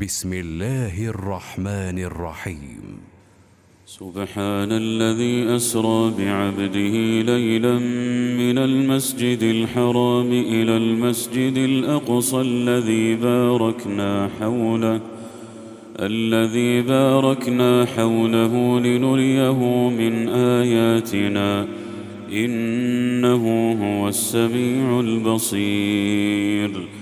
بسم الله الرحمن الرحيم. سبحان الذي أسرى بعبده ليلا من المسجد الحرام إلى المسجد الأقصى الذي باركنا حوله الذي باركنا حوله لنريه من آياتنا إنه هو السميع البصير.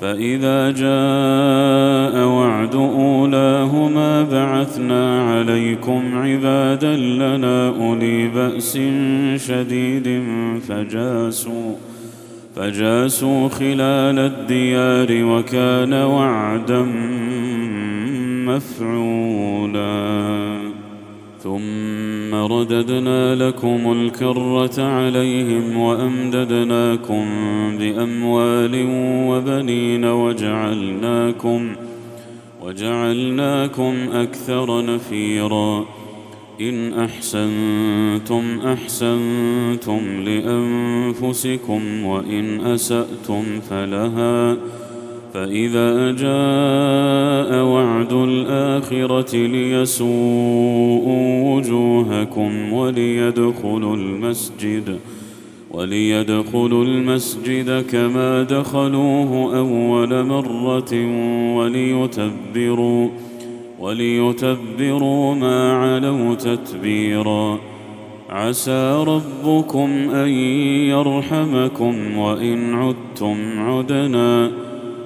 فإذا جاء وعد أولاهما بعثنا عليكم عبادا لنا أولي بأس شديد فجاسوا فجاسوا خلال الديار وكان وعدا مفعولا. ثم رددنا لكم الكرة عليهم وأمددناكم بأموال وبنين وجعلناكم وجعلناكم أكثر نفيرا. إن أحسنتم أحسنتم لأنفسكم وإن أسأتم فلها فإذا جاء وعد الآخرة ليسوءوا وجوهكم وليدخلوا المسجد وليدخلوا المسجد كما دخلوه أول مرة وليتبروا وليتبروا ما علوا تتبيرا. عسى ربكم أن يرحمكم وإن عدتم عدنا.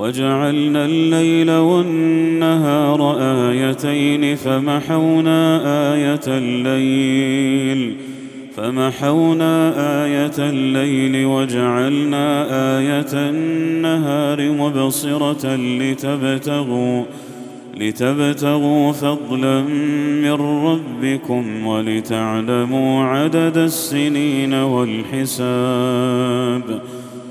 وجعلنا الليل والنهار آيتين فمحونا آية الليل فمحونا آية الليل وجعلنا آية النهار مبصرة لتبتغوا لتبتغوا فضلا من ربكم ولتعلموا عدد السنين والحساب.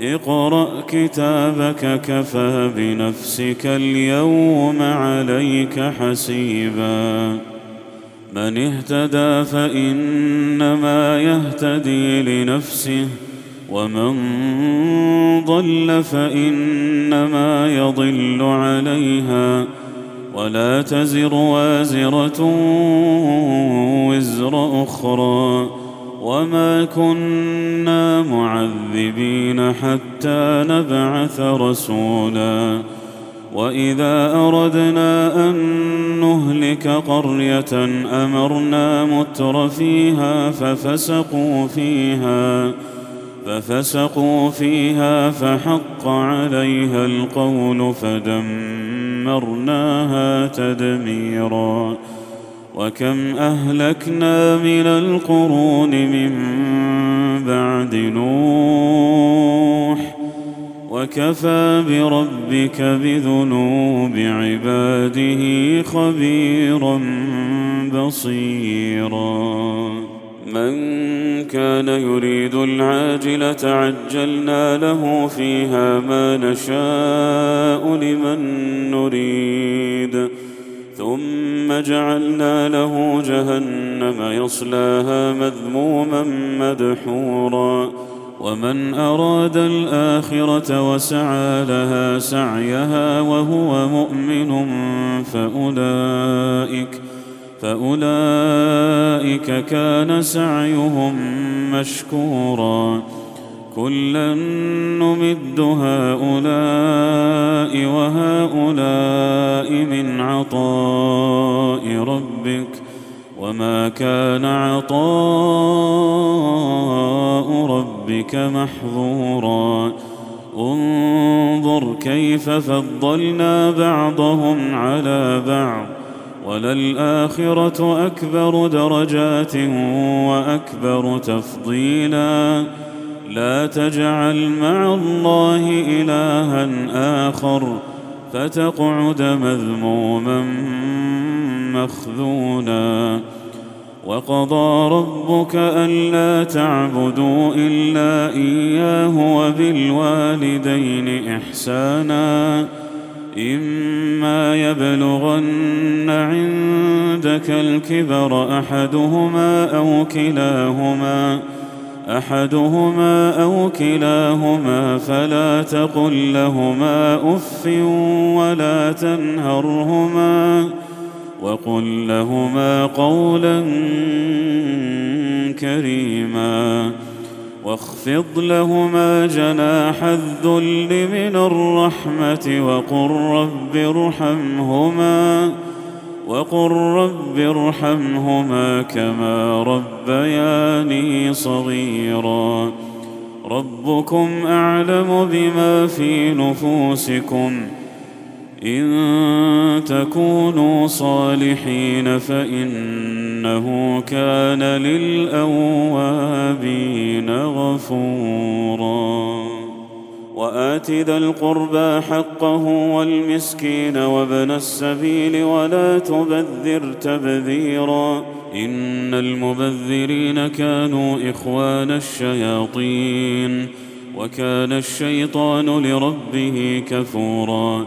اقرأ كتابك كفى بنفسك اليوم عليك حسيبا. من اهتدى فإنما يهتدي لنفسه ومن ضل فإنما يضل عليها. ولا تزر وازرة وزر أخرى. وما كنا معذبين حتى نبعث رسولا واذا اردنا ان نهلك قريه امرنا متر فيها ففسقوا فيها ففسقوا فيها فحق عليها القول فدمرناها تدميرا وكم أهلكنا من القرون من بعد نوح وكفى بربك بذنوب عباده خبيرا بصيرا. من كان يريد العاجلة عجلنا له فيها ما نشاء لمن نريد. ثم جعلنا له جهنم يصلاها مذموما مدحورا. ومن أراد الآخرة وسعى لها سعيها وهو مؤمن فأولئك ۖ فأولئك كان سعيهم مشكورا. كلا نمد هؤلاء وهؤلاء من عطاء ربك وما كان عطاء ربك محظورا. انظر كيف فضلنا بعضهم على بعض. وللآخرة أكبر درجات وأكبر تفضيلا. لا تجعل مع الله إلها آخر فتقعد مذموما مخذولا. وقضى ربك ألا تعبدوا إلا إياه وبالوالدين إحسانا. إما يبلغن عندك الكبر أحدهما أو كلاهما أحدهما أو كلاهما فلا تقل لهما أف ولا تنهرهما وقل لهما قولا كريما واخفض لهما جناح الذل من الرحمة وقل رب ارحمهما وقل رب ارحمهما كما ربياني صغيرا. ربكم أعلم بما في نفوسكم. إن تكونوا صالحين فإنه كان للأوابين غفورا. وآت ذا القربى حقه والمسكين وابن السبيل ولا تبذر تبذيرا إن المبذرين كانوا إخوان الشياطين وكان الشيطان لربه كفورا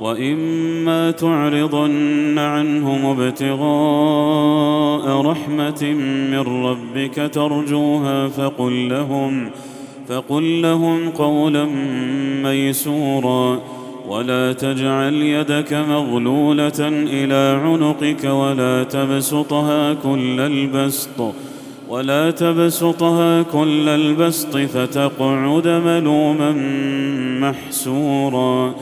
وإما تعرضن عنهم ابتغاء رحمة من ربك ترجوها فقل لهم فقل لهم قولا ميسورا ولا تجعل يدك مغلولة إلى عنقك ولا تبسطها كل البسط ولا تبسطها كل البسط فتقعد ملوما محسورا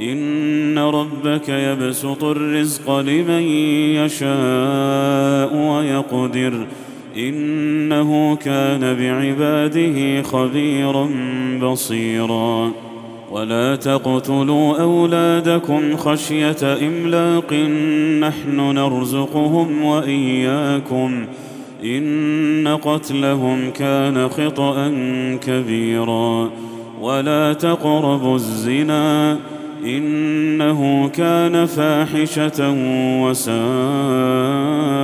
إن ربك يبسط الرزق لمن يشاء ويقدر إنه كان بعباده خبيرا بصيرا. ولا تقتلوا أولادكم خشية إملاق نحن نرزقهم وإياكم. إن قتلهم كان خطأ كبيرا. ولا تقربوا الزنا إنه كان فاحشة وساء.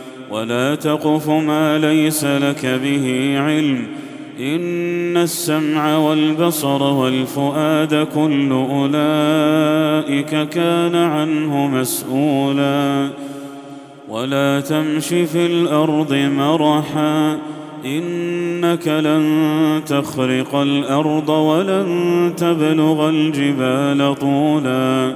ولا تقف ما ليس لك به علم. إن السمع والبصر والفؤاد كل أولئك كان عنه مسؤولا. ولا تمش في الأرض مرحا. إنك لن تخرق الأرض ولن تبلغ الجبال طولا.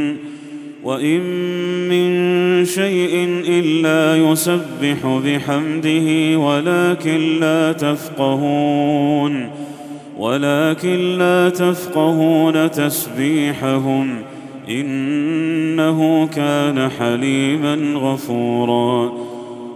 وإن من شيء إلا يسبح بحمده ولكن لا تفقهون ولكن لا تفقهون تسبيحهم إنه كان حليما غفورا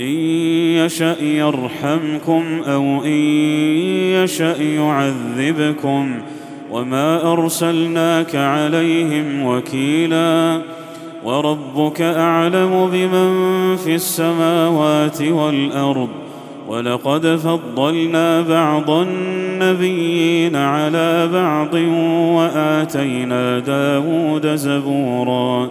ان يشا يرحمكم أو ان يشا يعذبكم وما ارسلناك عليهم وكيلا وربك اعلم بمن في السماوات والارض ولقد فضلنا بعض النبيين على بعض واتينا داود زبورا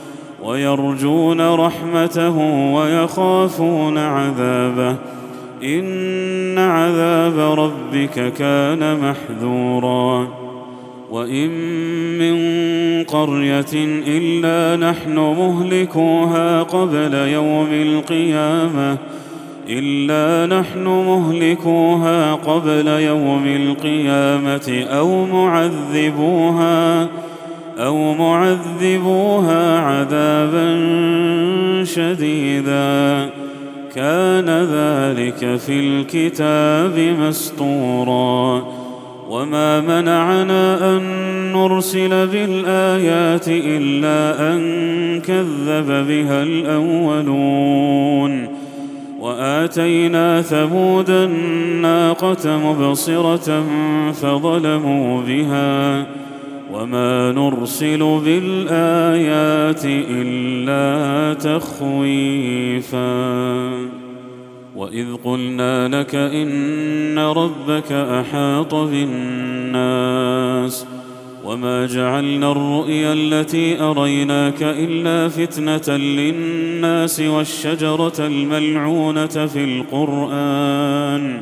ويرجون رحمته ويخافون عذابه. إن عذاب ربك كان محذورا. وإن من قرية إلا نحن مهلكوها قبل يوم القيامة. إلا نحن مهلكوها قبل يوم القيامة أو معذبوها. أو معذبوها عذابا شديدا كان ذلك في الكتاب مسطورا وما منعنا ان نرسل بالايات الا ان كذب بها الاولون واتينا ثمود الناقه مبصره فظلموا بها وما نرسل بالايات الا تخويفا واذ قلنا لك ان ربك احاط بالناس وما جعلنا الرؤيا التي اريناك الا فتنه للناس والشجره الملعونه في القران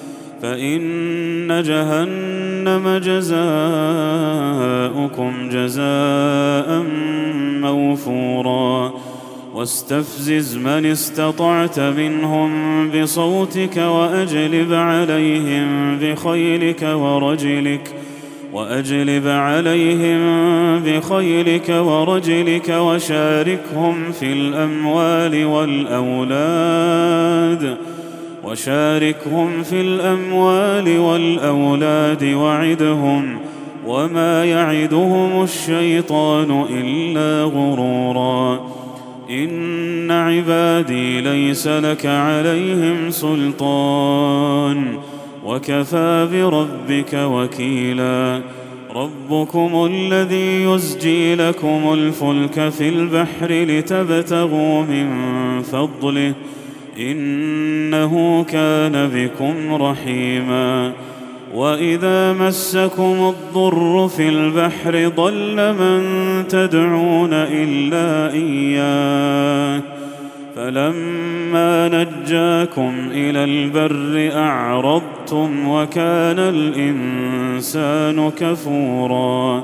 فإن جهنم جزاؤكم جزاء موفورا. واستفزز من استطعت منهم بصوتك وأجلب عليهم بخيلك ورجلك ۖ وأجلب عليهم بخيلك ورجلك وشاركهم في الأموال والأولاد. وشاركهم في الأموال والأولاد وعدهم وما يعدهم الشيطان إلا غرورا. إن عبادي ليس لك عليهم سلطان. وكفى بربك وكيلا. ربكم الذي يزجي لكم الفلك في البحر لتبتغوا من فضله. إنه كان بكم رحيما وإذا مسكم الضر في البحر ضل من تدعون إلا إياه فلما نجاكم إلى البر أعرضتم وكان الإنسان كفورا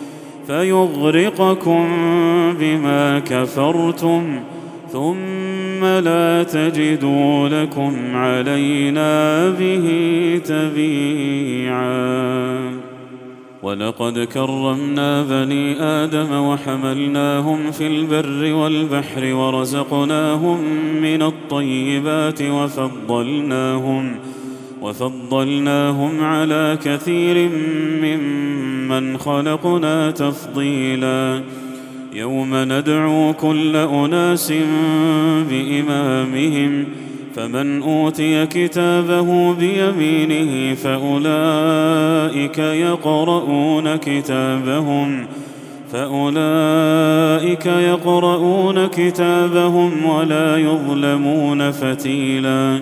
فيغرقكم بما كفرتم ثم لا تجدوا لكم علينا به تبيعاً. ولقد كرمنا بني آدم وحملناهم في البر والبحر ورزقناهم من الطيبات وفضلناهم وفضلناهم على كثير ممن خلقنا تفضيلا يوم ندعو كل اناس بامامهم فمن اوتي كتابه بيمينه فاولئك يقرؤون كتابهم فاولئك يقرؤون كتابهم ولا يظلمون فتيلا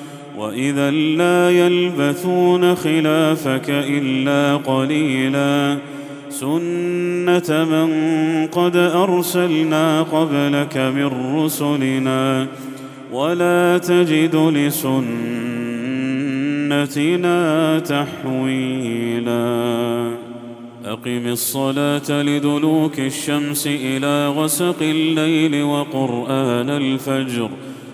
واذا لا يلبثون خلافك الا قليلا سنه من قد ارسلنا قبلك من رسلنا ولا تجد لسنتنا تحويلا اقم الصلاه لدلوك الشمس إلى غسق الليل وقران الفجر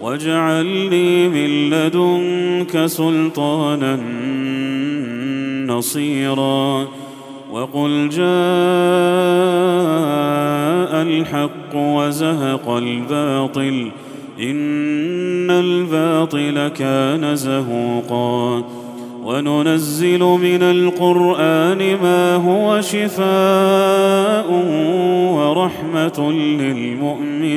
واجعلني من لدنك سلطانا نصيرا. وقل جاء الحق وزهق الباطل إن الباطل كان زهوقا. وننزل من القرآن ما هو شفاء ورحمة للمؤمنين.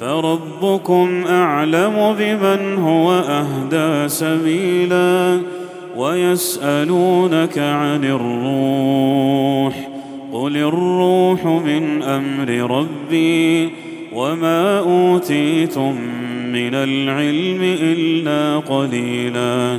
فربكم اعلم بمن هو اهدى سبيلا ويسالونك عن الروح قل الروح من أمر ربي وما اوتيتم من العلم الا قليلا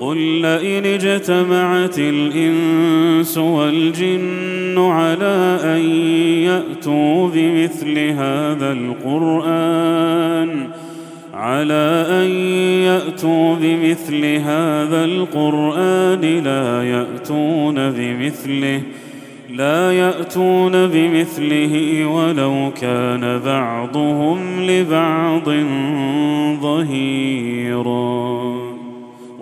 قل لئن اجتمعت الإنس والجن على أن يأتوا بمثل هذا القرآن على أن يأتوا بمثل هذا القرآن لا يأتون بمثله لا يأتون بمثله ولو كان بعضهم لبعض ظهيرا.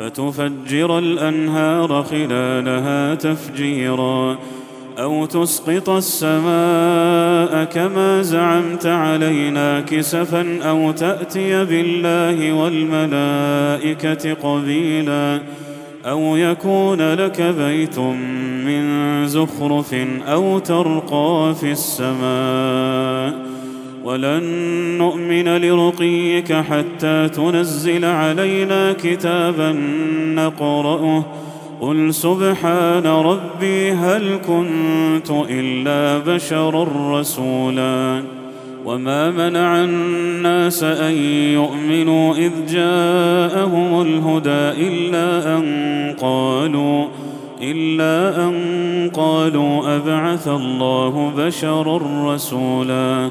فتفجر الأنهار خلالها تفجيرا أو تسقط السماء كما زعمت علينا كسفا أو تأتي بالله والملائكة قبيلا أو يكون لك بيت من زخرف أو ترقى في السماء ولن نؤمن لرقيك حتى تنزل علينا كتابا نقرأه. قل سبحان ربي هل كنت إلا بشرا رسولا. وما منع الناس أن يؤمنوا إذ جاءهم الهدى إلا أن قالوا إلا أن قالوا أبعث الله بشرا رسولا.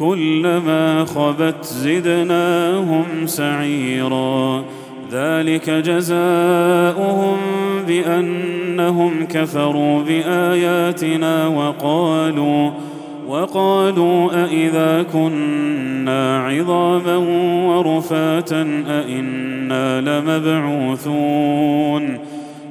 كلما خبت زدناهم سعيرا. ذلك جزاؤهم بأنهم كفروا بآياتنا وقالوا وقالوا أإذا كنا عظاما ورفاتا أإنا لمبعوثون.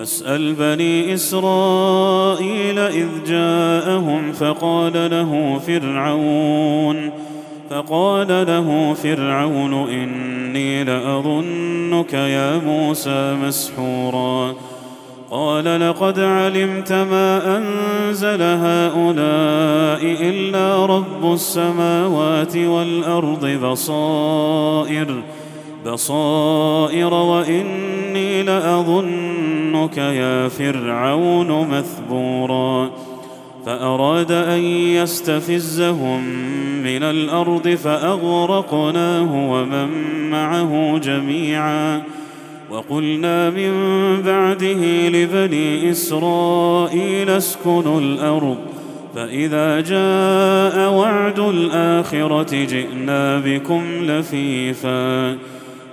فاسأل بني إسرائيل إذ جاءهم فقال له فرعون فقال له فرعون إني لأظنك يا موسى مسحورا. قال لقد علمت ما أنزل هؤلاء إلا رب السماوات والأرض بصائر. بصائر وإني لأظنك يا فرعون مثبورا. فأراد أن يستفزهم من الأرض فأغرقناه ومن معه جميعاً. وقلنا من بعده لبني إسرائيل اسكنوا الأرض فإذا جاء وعد الآخرة جئنا بكم لفيفا.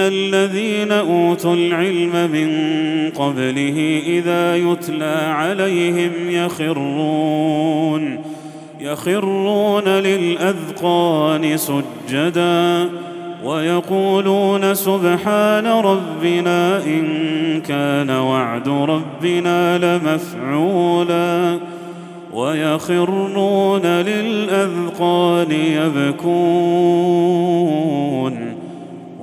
ان الذين اوتوا العلم من قبله اذا يتلى عليهم يخرون يخرون للاذقان سجدا ويقولون سبحان ربنا ان كان وعد ربنا لمفعولا ويخرون للاذقان يبكون